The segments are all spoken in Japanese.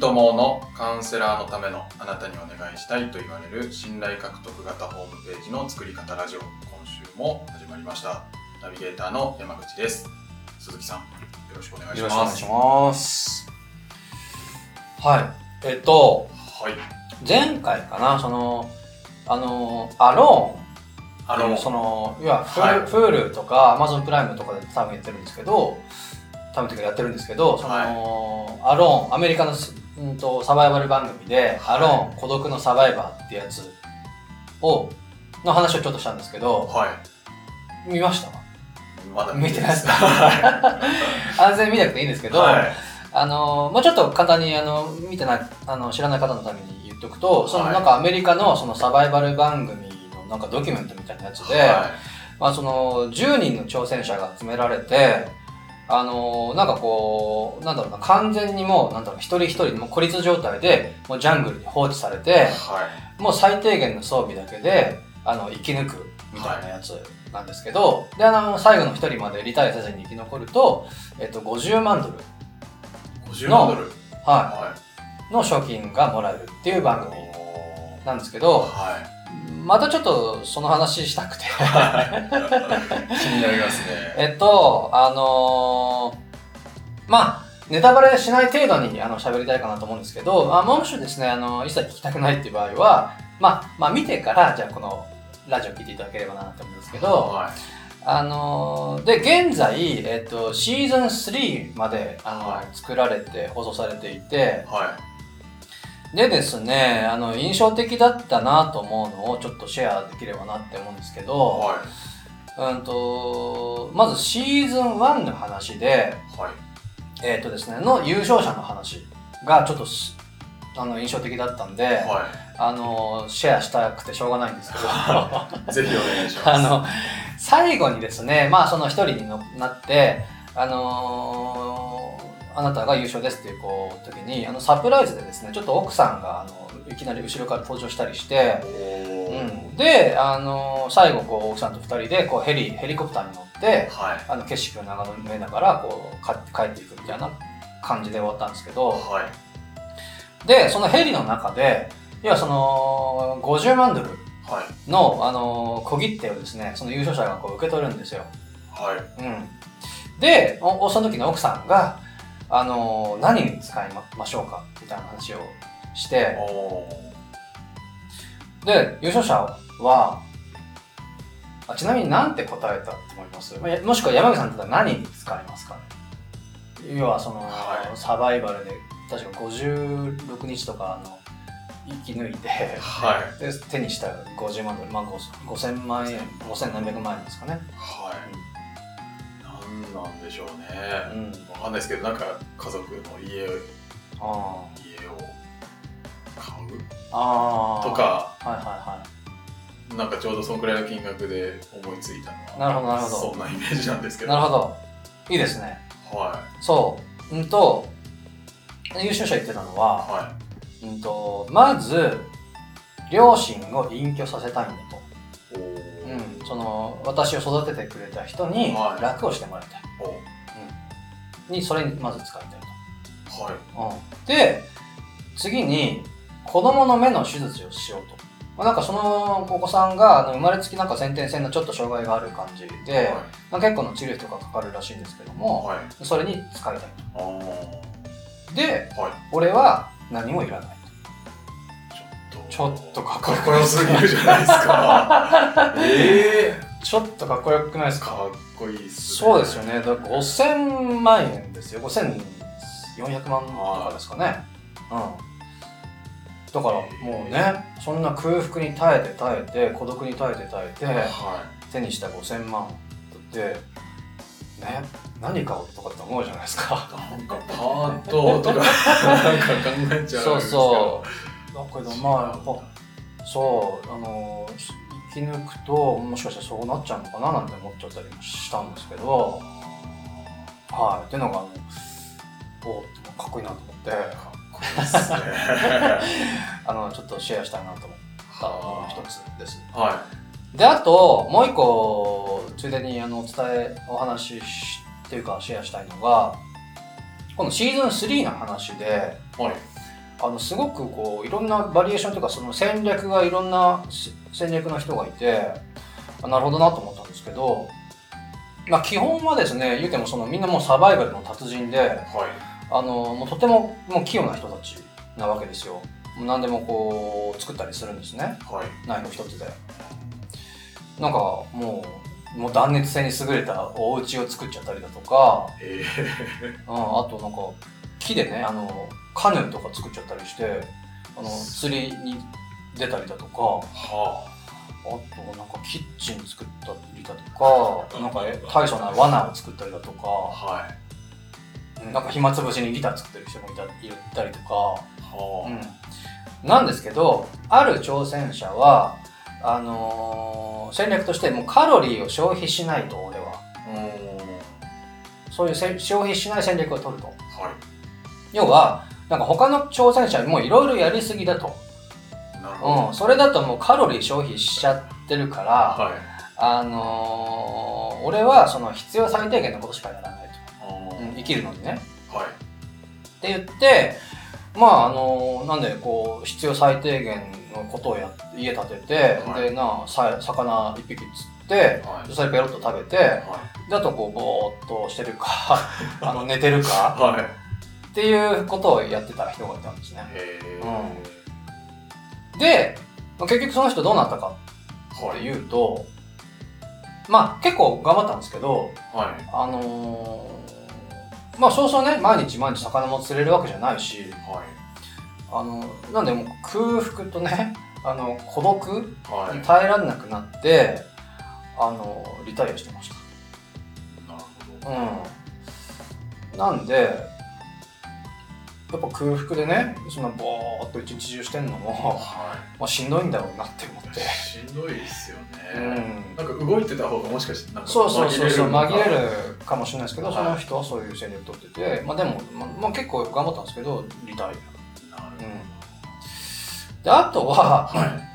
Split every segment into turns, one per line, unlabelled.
友のカウンセラーのためのあなたにお願いしたいと言われる信頼獲得型ホームページの作り方ラジオ今週も始まりました。ナビゲーターの山口です。鈴木さんよろしくお願いし
よろしくお願
ます。
いします。はい。えっと、
はい。
前回かな、その、あの、アローン
あの
その、いわゆ
はい。
るフールとか Amazon プライムとかで多分やってるんですけど、多分というかやってるんですけど、その、アローン、アメリカのす、うん、とサバイバル番組で、
はい
アローン、孤独のサバイバーってやつを、の話をちょっとしたんですけど、
はい。
見ました？
まだ
見てない。です。か
は
安全に見なくていいんですけど、
いはい。
あのもうちょっと簡単にあの見てないあの知らない方のために言っとくと、その
はい。
なんかアメリカのそのサバイバル番組のなんかドキュメントみたいなやつで、
は
まあ、その10人の挑戦者が集められてあのなんかこうなんだろうな完全にもうなんだろう一人一人もう孤立状態でもうジャングルに放置されて
いはい。
もう最低限の装備だけであの生き抜くみたいなやつなんですけど、であの最後の一人までリタイアせずに生き残ると、えっと、50万ドル
50万ドル？
は
はい。
の賞金がもらえるっていう番組。
お
なんですけど、
はい。
またちょっとその話したくて。
気になりますね。
えっと、あのーまあ、ネタバレしない程度にあの喋りたいかなと思うんですけど、あもしですね、あの、一切聞きたくないっていう場合は、まあ、まあ見てから、じゃあこのラジオ聞いていただければなと思うんですけど、
は
あのーで、現在、えっと、シーズン3まで、あの、
はい。
作られて、放送されていて、
い。は
でですね、あの、印象的だったなと思うのをちょっとシェアできればなって思うんですけ
い
ど、
は
うんと、まずシーズン1の話で、
いはい。
えっ、とですね、の優勝者の話がちょっとすあの印象的だったんで、
は
あの、シェアしたくてしょうがないんですけど、あ
いぜひお願いします。
の、最後にですね、まあその一人にのなって、あのーあなたが優勝ですっていうこう時にあのサプライズでですねちょっと奥さんがあのいきなり後ろから登場したりして、
お
う
ー
ん、で、あのー最後こう奥さんと二人でこうヘリヘリコプターに乗って
はい。
あの景色を眺めながらこうか帰っていくみたいな感じで終わったんですけど
はい。
でそのヘリの中で要はその50万ドル
はい。
の、あのー小切手をですねその優勝者がこう受け取るんですよ。
はい。
うん、でおその時の奥さんが、あのー何に使いまましょうか？みたいな話をして。で優勝者はあちなみに何て答えたと思います？まあもしくは山口さんだったら何に使いますかね？要はその、
はい。
サバイバルで確か56日とかあの生き抜いて、
はい。
で手にした50万ドル、まあ、5000万円5000何百万円ですかね、
はいなんでしょうね。
うん、
わかんないですけどなんか家族の家を
あ
家を買う？
ーあー。
とか。
はいはいはい。
なんかちょうどそのくらいの金額で思いついたのは
なるほどなるほど。
そんなイメージなんですけど。
なるほど。いいですね。
は
そう。うんと、優勝者言ってたの
い
は、
は
うんと、まず、両親を隠居させたいんだと。その、私を育ててくれた人に
はい
楽をしてもらいたい。
お
うん。に、それにまず使いたい
はい
と。うん。で、次に、子供の目の手術をしようと。まあなんかそのお子さんがあの生まれつきなんか先天性のちょっと障害がある感じで、
は
まあ、結構の治療費とかかかるらしいんですけど
い
も、
はい
それに使いたい
あー
と。で、
はい
俺は何もいらない
ちょっと
かっこよ
すぎるじゃないですか？ええ
ちょっとかっこよくないですか？
かっこいいっすね。
そうですよね。だから5000万円ですよ。5400万とかですかね。うん。だからもうねそんな空腹に耐えて耐えて孤独に耐えて耐えて
は
手にした5000万ってね何買おうとかって思うじゃないですか。
いなんかパートとか なんか考えちゃう
そうそう。だけどまあやっぱそうあの生き抜くともしかしたらそうなっちゃうのかななんて思っちゃったりもしたんですけどはい。っていうのがあのおかっこいいなと思って。
かっこいいっすね。
あのちょっとシェアしたいなと思ったものの一つです。
は
であともう一個ついでにあのお伝えお話しっていうかシェアしたいのがこのシーズン3の話で
いはい
あのすごくこういろんなバリエーションとかその戦略がいろんなし戦略の人がいてあなるほどなと思ったんですけど、まあ、基本はですね言うてもそのみんなもうサバイバルの達人で
はい。
あのもうとてももう器用な人たちなわけですよ。何でもこう作ったりするんですね。
はい。
ナイフ一つで。なんかもうもう断熱性に優れたお家を作っちゃったりだとか、
え
うん、あとなんか木でねあのカヌーとか作っちゃったりしてあの釣りに出たりだとか
ー、は
あ。となんかキッチン作ったりだとかなんかえ大層な罠を作ったりだと
あ
か
はい。
うんなんか暇つぶしにギター作ってる人もいたいたりとか、
は
うん、なんですけどある挑戦者はあのー戦略としてもうカロリーを消費しないと俺は。
あうん
そういうせ消費しない戦略を取ると。
はい。
要はなんか他の挑戦者もいろいろやりすぎだと、うん、それだともうカロリー消費しちゃってるから、
はい。
あのー俺はその必要最低限のことしかやらないと、うん、生きるのにね。
はい。
って言ってまああのなんでこう必要最低限のことをや家建てて、
はい。
でなさ魚一匹釣って、
はい。
それペロッと食べて
はい。
であとこうぼーっとしてるか あの寝てるか。
はい
っていうことをやってた人がいたんですね。
へえ、
でまあ結局その人どうなったかって
はい
いうとまあ結構頑張ったんですけど
はい。
あのーまあそうそうね毎日毎日魚も釣れるわけじゃないし
はい。
あのなんでもう空腹とねあの孤独
はい。
に耐えられなくなってあのリタイアしてまし
なるほ
た
ど。
うん。なんでやっぱ空腹でねそんなぼーっと一日中してんのも、
は
まあ、しんどいんだろうなって思って。
いしんどいですよね、
うん。
なんか動いてた方がもしかしてなんか
そうそうそうそう紛れ
る
るかもしれないですけど、
はい
その人はそういう戦略取ってて、まあ、でも、まあまあ、結構頑張ったんですけどリタイア。
なる
であとは
ほどはい。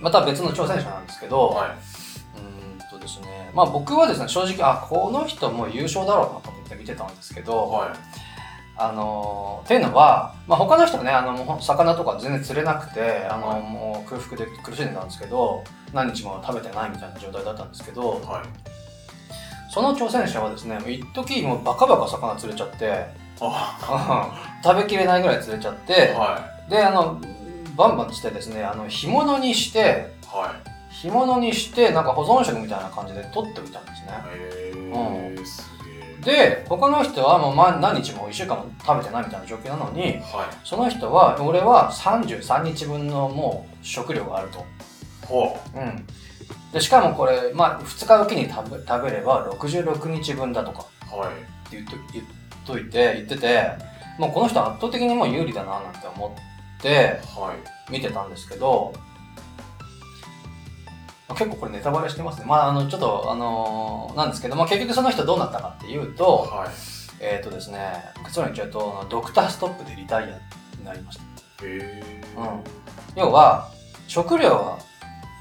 また別の挑戦者なんですけど、
は
うーんとですねまあ僕はですね正直あこの人もう優勝だろうなと思って見てたんですけ
い
ど、
はい
あのーっていうのは、まあ、他の人はねあのもう魚とか全然釣れなくてあの、
はい。
もう空腹で苦しんでたんですけど何日も食べてないみたいな状態だったんですけど
はい。
その挑戦者はですね一時もうバカバカ魚釣れちゃって
あ。
食べきれないぐらい釣れちゃって、
は
であのバンバンしてですねあの干物にして
いはい。
干物にしてなんか保存食みたいな感じで取っておいたんですね。
へえすげ
で他の人はもうま何日も1週間も食べてないみたいな状況なのに
えはい。
その人は俺は33日分のもう食料があると、
ほ
う。ん、でしかもこれ、まあ、2日おきに食べ食べれば66日分だとか。
うはい。
って言っと言っといて言っててもうこの人圧倒的にもう有利だななんて思って
はい。
見てたんですけどまあ結構これネタバレしてますね。まああのちょっとあのーなんですけど、まあ、結局その人どうなったかっていうと
はい。
えっ、とですね結論言っちゃうとドクターストップでリタイアになりました。
へえ
うん。要は食料は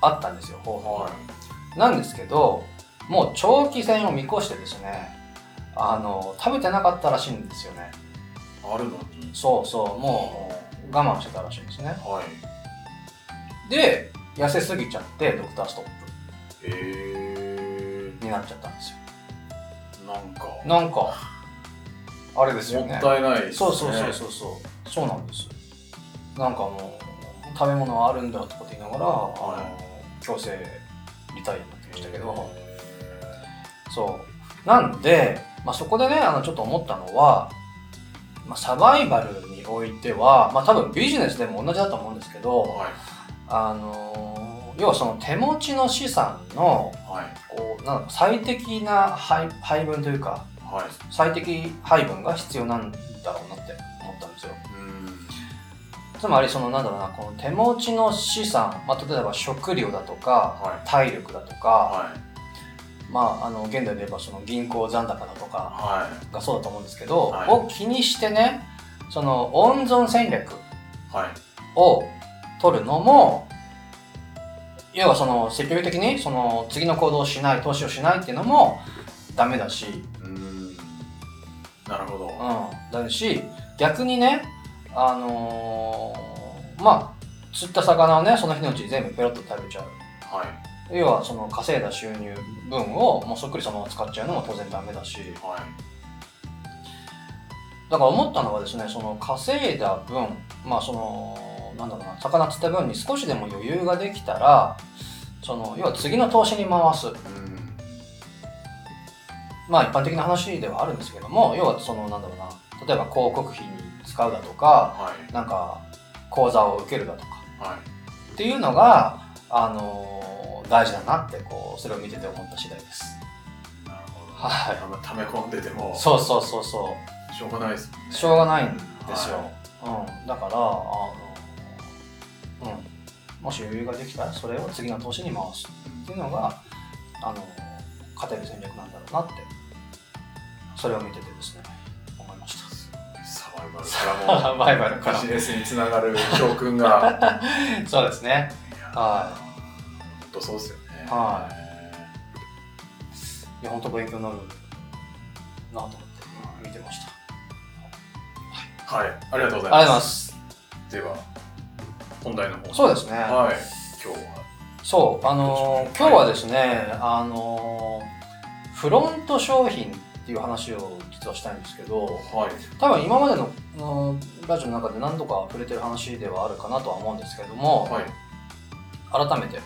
あったんですよ方法
は
なんですけどもう長期戦を見越してですねあの食べてなかったらしいんですよね。
いあるのに。
そうそう。もう我慢してたらしいんですね。
はい。
で痩せすぎちゃってドクターストッ
へえ
プになっちゃったんですよ。
なんか。
なんかあれですよね。
もったいないですね。
そうそうそうそうそう。そうなんですなんかもう食べ物はあるんだとかって言いながら、
はい。
あの強制リタイアになってましたけど、
へ
そう。なんで、まあ、そこでねあのちょっと思ったのは、まあ、サバイバルにおいては、まあ、多分ビジネスでも同じだと思うんですけ
ー
ど、
はい
あの要はその手持ちの資産の
はい。
こうなん最適な配配分というか
はい。
最適配分が必要なんだろうなって思ったんですよ。
うん。
つまりそのなんだろうなこの手持ちの資産、まあ、例えば食料だとか
はい。
体力だとか、
はい。
まあ、あの現代で言えばその銀行残高だとか
はい。
がそうだと思うんですけど、
はい。
を気にしてねその温存戦略
はい。
を取るのも要はその積極的にその次の行動をしない投資をしないっていうのもダメだし、
うん。なるほど。
うん、だし逆にねあのーまあ釣った魚をねその日のうちに全部ペロッと食べちゃう。
はい。
要はその稼いだ収入分をもうそっくりそのまま使っちゃうのも当然ダメだし。
はい。
だから思ったのはですねその稼いだ分まあそのなんだろうな魚釣った分に少しでも余裕ができたらその要は次の投資に回す。
うん。
まあ一般的な話ではあるんですけども要はそのなんだろうな例えば広告費に使うだとか
はい。
なんか講座を受けるだとか。
はい。
っていうのがあのー大事だなってこうそれを見てて思った次第です。
なるほど。
はい。
あんま溜め込んでても。
そうそうそうそう。
しょうがないですね。
しょうがないんですよ、
は
うん、だからあの、うん、もし余裕ができたらそれを次の投資に回すっていうのがあの勝てる戦略なんだろうなってそれを見ててですね思いまし
サバイバルから
た
も
バイバルから
ビジネスにつながる教訓が。
そうですね。は
本当そうですよね。
はい。や本当勉強になるなと思って見てました。
はい。ありがとうございます。
ありがとうございます。
では本題の方。
そうですね。
はい。今日は。
そう、あのー今日はですね、あのーフロント商品っていう話を実はしたいんですけど、
はい。
多分今までのうんラジオの中で何度か触れてる話ではあるかなとは思うんですけども、
はい。
改めて、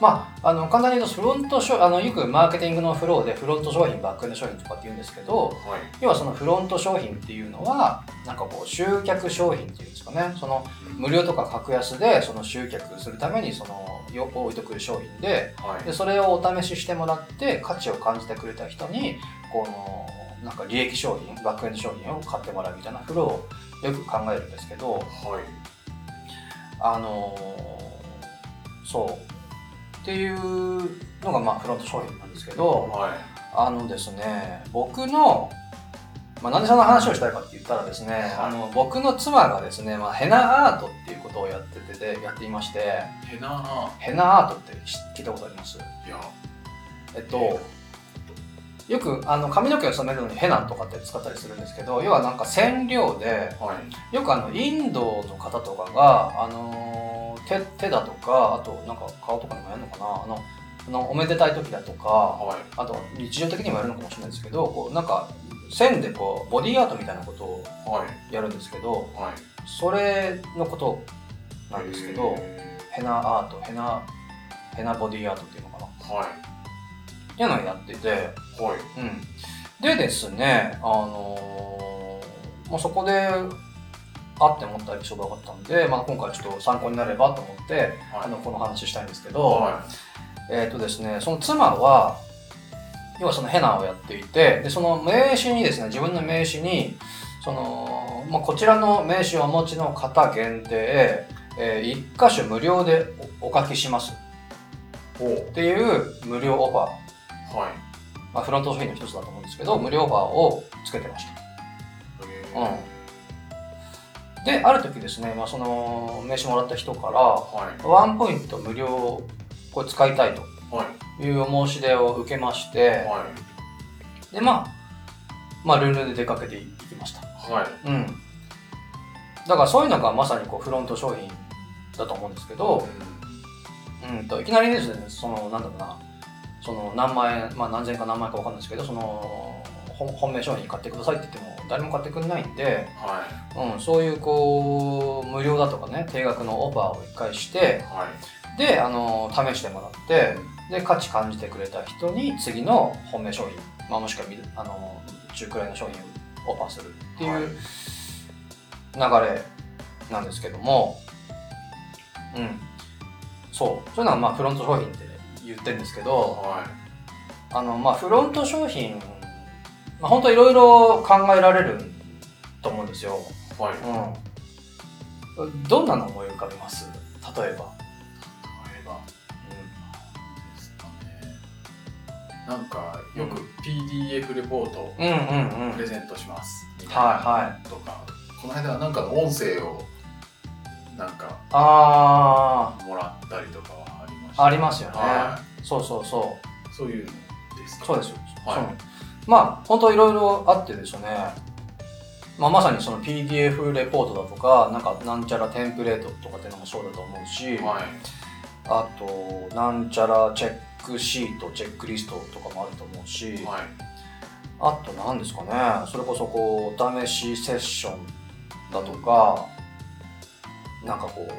まあ、あの簡単に言うとフロント商あのよくマーケティングのフローでフロント商品バックエンド商品とかって言うんですけど
はい。
要はそのフロント商品っていうのはなんかこう集客商品っていうんですかね。その無料とか格安でその集客するためにそのよ置いとくる商品で
はい。
でそれをお試ししてもらって価値を感じてくれた人にこのなんか利益商品バックエンド商品を買ってもらうみたいなフローをよく考えるんですけど
はい。
あのーそうっていうのがまあフロント商品なんですけど
はい。
あのですね僕のまあ、なんでそんな話をしたいかって言ったらですね、あの僕の妻がですね、まあ、ヘナアートっていうことをやっててでやっていまして。
ヘナー
ヘナアートって聞いたことあります？
いや。
えっとよくあの髪の毛を染めるのにヘナとかって使ったりするんですけど要はなんか染料で
はい。
よくあのインドの方とかが、あのー手手だとかあとなんか顔とかにもやるのかな。あのあのおめでたい時だとか
はい。
あと日常的にもやるのかもしれないですけどこうなんか線でこうボディーアートみたいなことを
はい。
やるんですけど
はい。
それのことなんですけど
へ
ヘナアートヘナヘナボディーアートっていうのかな。
はい。
ていうのをやってて、
はい。
うん、でですねあのーもうそこであって思ったエピソードがあったんで、まあ、今回ちょっと参考になればと思って
はい。
あのこの話したいんですけど、
は
えっ、とですねその妻は要はそのヘナをやっていてでその名刺にですね自分の名刺にその、まあ、こちらの名刺をお持ちの方限定、えー1箇所無料でおお書きしますっていう無料オファー、
はい
まあ、フロント商品の一つだと思うんですけど無料オファーをつけてました。うん、である時ですね、まあ、その名刺もらった人から
はい。
ワンポイント無料これ使いたいと
はい。
いうお申し出を受けまして
はい。
で、まあ、まあルールで出かけていきました。
はい。
うん。だからそういうのがまさにこうフロント商品だと思うんですけど、うん、といきなりですねそのなんだろうなその何万円、まあ、何千円か何万円か分かんないですけどその本本命商品買ってくださいって言っても誰も買ってくれないんで、
はい。
うん、そういうこう無料だとかね定額のオファーを一回して
はい。
であの試してもらってで価値感じてくれた人に次の本命商品、まあ、もしくはみあの中くらいの商品をオファーするっていう、
はい。
流れなんですけども、うん、そう。そういうのはまあフロント商品って言ってるんですけど
は
あのまあフロント商品、まあ、本当いろいろ考えられると思うんですよ。
いはい。
うん、どんなの思い浮かべます？例えば、
例えば。ですかね。なんかよく PDF レポート
うん、うんうん。うん
プレゼントします。みたい
はいはい。
なとか。この間なんかの音声をなんか
あ
もらったりとか。はありま
すよね、
は
そうそうそ
いそういうのですか？
うそうですよ、
はい。
まあ本当いろいろあってですね。まあ、まさにその PDF レポートだとか、なんかなんちゃらテンプレートとかっていうのもそうだと思うし、
はい。
あと、なんちゃらチェックシート、チェックリストとかもあると思うし、
はい。
あと何ですかね、それこそこう、お試しセッションだとか、なんかこう、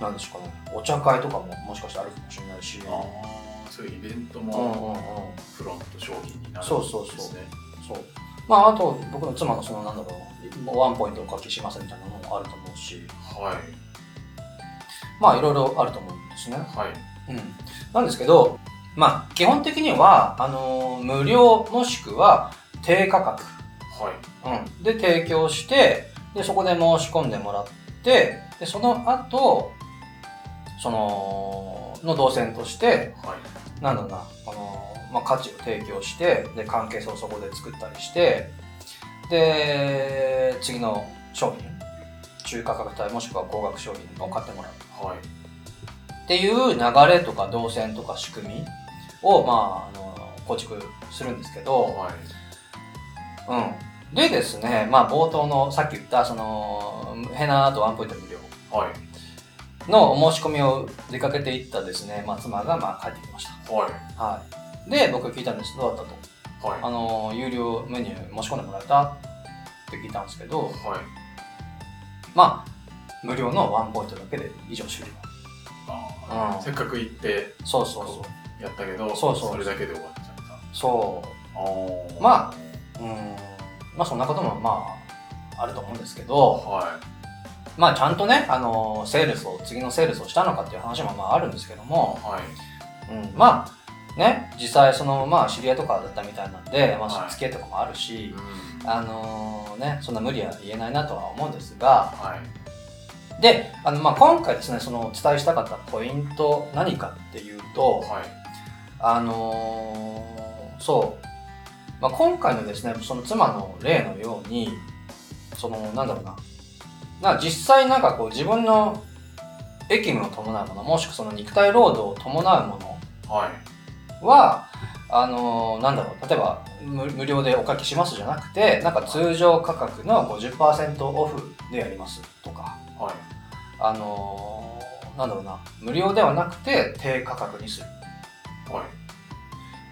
なんですかね、お茶会とかももしかしてあるかもしれないし、
そういうイベント
うんうん
も
うん。
フロント商品になる
そうそうそう
ですね
そう。まあ、あと、僕の妻のその、なんだろう、ワンポイントお書きしますみたいなのもあると思うし、
はい。
まあ、いろいろあると思うんですね。
はい。
うん。なんですけど、まあ、基本的には、あのー無料もしくは低価格、
はい。
うん、で提供して、で、そこで申し込んでもらって、で、その後、その、の動線として、
はい。
なんだろうな、あのーまあ、価値を提供して、で、関係性をそこで作ったりして、で、次の商品、中価格帯もしくは高額商品を買ってもらう。
はい。
っていう流れとか動線とか仕組みを、まあ、あの構築するんですけど、
はい。
うん。でですね、まあ、冒頭のさっき言った、その、ヘナとワンポイント無料。
はい
のお申し込みを出かけていったですね、まあ、妻が、まあ、帰ってきました。
はい
はい。で、僕聞いたんですどうだったと。
はい
あの、有料メニュー申し込んでもらえたって聞いたんですけど、
はい
まあ、無料のワンポイントだけで以上終了。うん
せっかく行って
そうそうそう。
やったけど
そうそう
れだけで終わっちゃった
そう。まうんまあそんなこともまああると思うんですけど
は
まあちゃんとねあのセールスを次のセールスをしたのかっていう話もまああるんですけど
い
も、
はい。
うん、まあね実際そのまあ知り合いとかだったみたいなんで、まあ、
はい。
付き合いとかもあるし、
うん。
あのねそんな無理は言えないなとは思うんですが。
はい。
であの、まあ、今回ですねそのお伝えしたかったポイント何かっていうと
はい。
あのーそう、まあ、今回のですね、その妻の例のように、その、なんだろうな、な実際なんかこう自分の役務を伴うもの、もしくはその肉体労働を伴うもの
はい。
は、あのーなんだろう、例えば無無料でお書きしますじゃなくて、なんか通常価格の50%オフでやりますとか、
はい。
あのーなんだろうな、無料ではなくて低価格にする。
は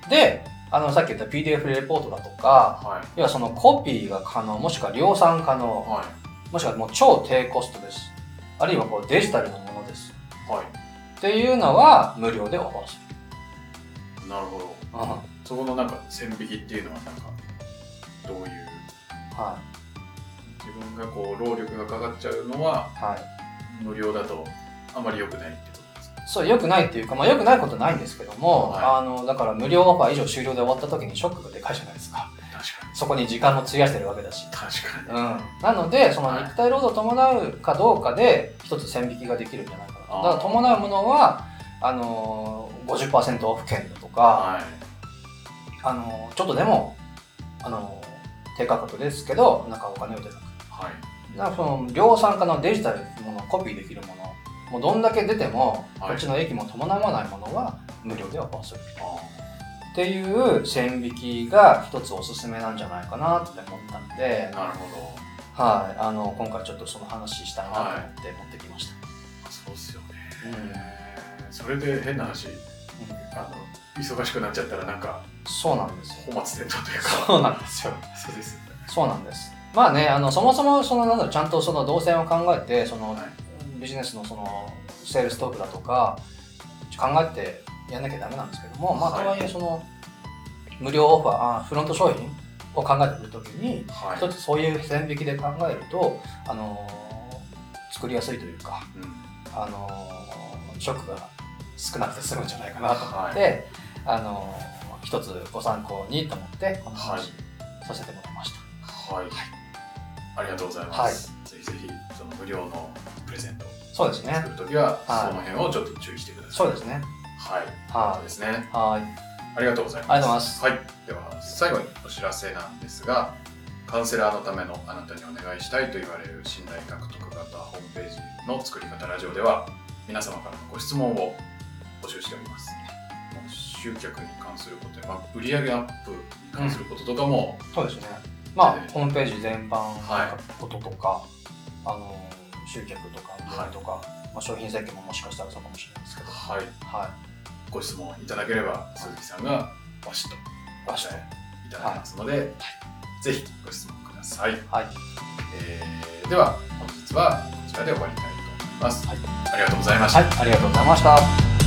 い。
で、あの、さっき言った PDF レポートだとか、
はい。
要はそのコピーが可能、もしくは量産可能、
はい
もしくはもう超低コストです。あるいはこうデジタルのものです。
はい
っていうのは無料でオファーす
なるほど
る。うん。は
そこのなんか線引きっていうのはなんかどういう？自分がこう労力がかかっちゃうのはい
はい。
無料だとあまり良くないってことですか？
そう、良くないっていうか、まあ良くないことないんですけども、
はい
あの、だから無料オファー以上終了で終わった時にショックがでかいじゃないですか。そこに時間も費やしてるわけだし。
確かに。
うん、なのでその肉体労働を伴うかどうかで一つ線引きができるんじゃないかなだから伴うものはあのー、50%オフ券だとか、
はい。
あのーちょっとでも、あのー低価格ですけどなんかお金をいただく。
はい。
なんかその量産化のデジタルのものコピーできるものもうどんだけ出ても、
はい。
こっちの益も伴わないものは無料でオファーする。
あ
っていう線引きが一つおすすめなんじゃないかなって思ったんで
ー、なるほど。
はい、あの今回ちょっとその話したいなと思って持ってきました。
そうっすよね。
うん。
それで変な話。あの忙しくなっちゃったらなんか
そうなんですよ。
本末転倒というか。
そうなんですよ。
そうですよね。
そうなんです。まあね、あのそもそもそのなんだろうちゃんとその動線を考えてその、
はい。
ビジネスのそのセールストークだとか考えてやんなきゃダメなんですけども、まあ
はい。
とはいえその無料オファーあフロント商品を考えてるときに
はい。
一つそういう線引きで考えるとあの作りやすいというか
うん。
あのーショックが少なくて済むんじゃないかなと思って、あのー一つご参考にと思ってこの
はい。
話させてもらいました。
はい、ありがとうございます、ぜひぜひその無料のプレゼントを
そうですね。
作。るときは、
はい。
その辺をちょっと注意してください。
そうですね。
はい。
は
そうですね。
い。はい。
ありがとうございます。
ありがとうございます。
はい、では最後にお知らせなんですがカウンセラーのためのあなたにお願いしたいと言われる信頼獲得型ホームページの作り方ラジオでは皆様からのご質問を募集しております。集客に関することや、まあ、売上アップに関することとかも、
そうですね。まあ
で
ホームページ全般
はい。
こととか、あの集客とか売り上げとか、まあ、商品設計ももしかしたらそうかもしれないですけど。
はい。
は
ご質問いただければ鈴木さんがバシッとお答えいただきますので、ぜひご質問ください、
い。はい。
えーでは本日はこちらで終わりたいと思います、
はい。
ありがとうございました、
はいありがとうございました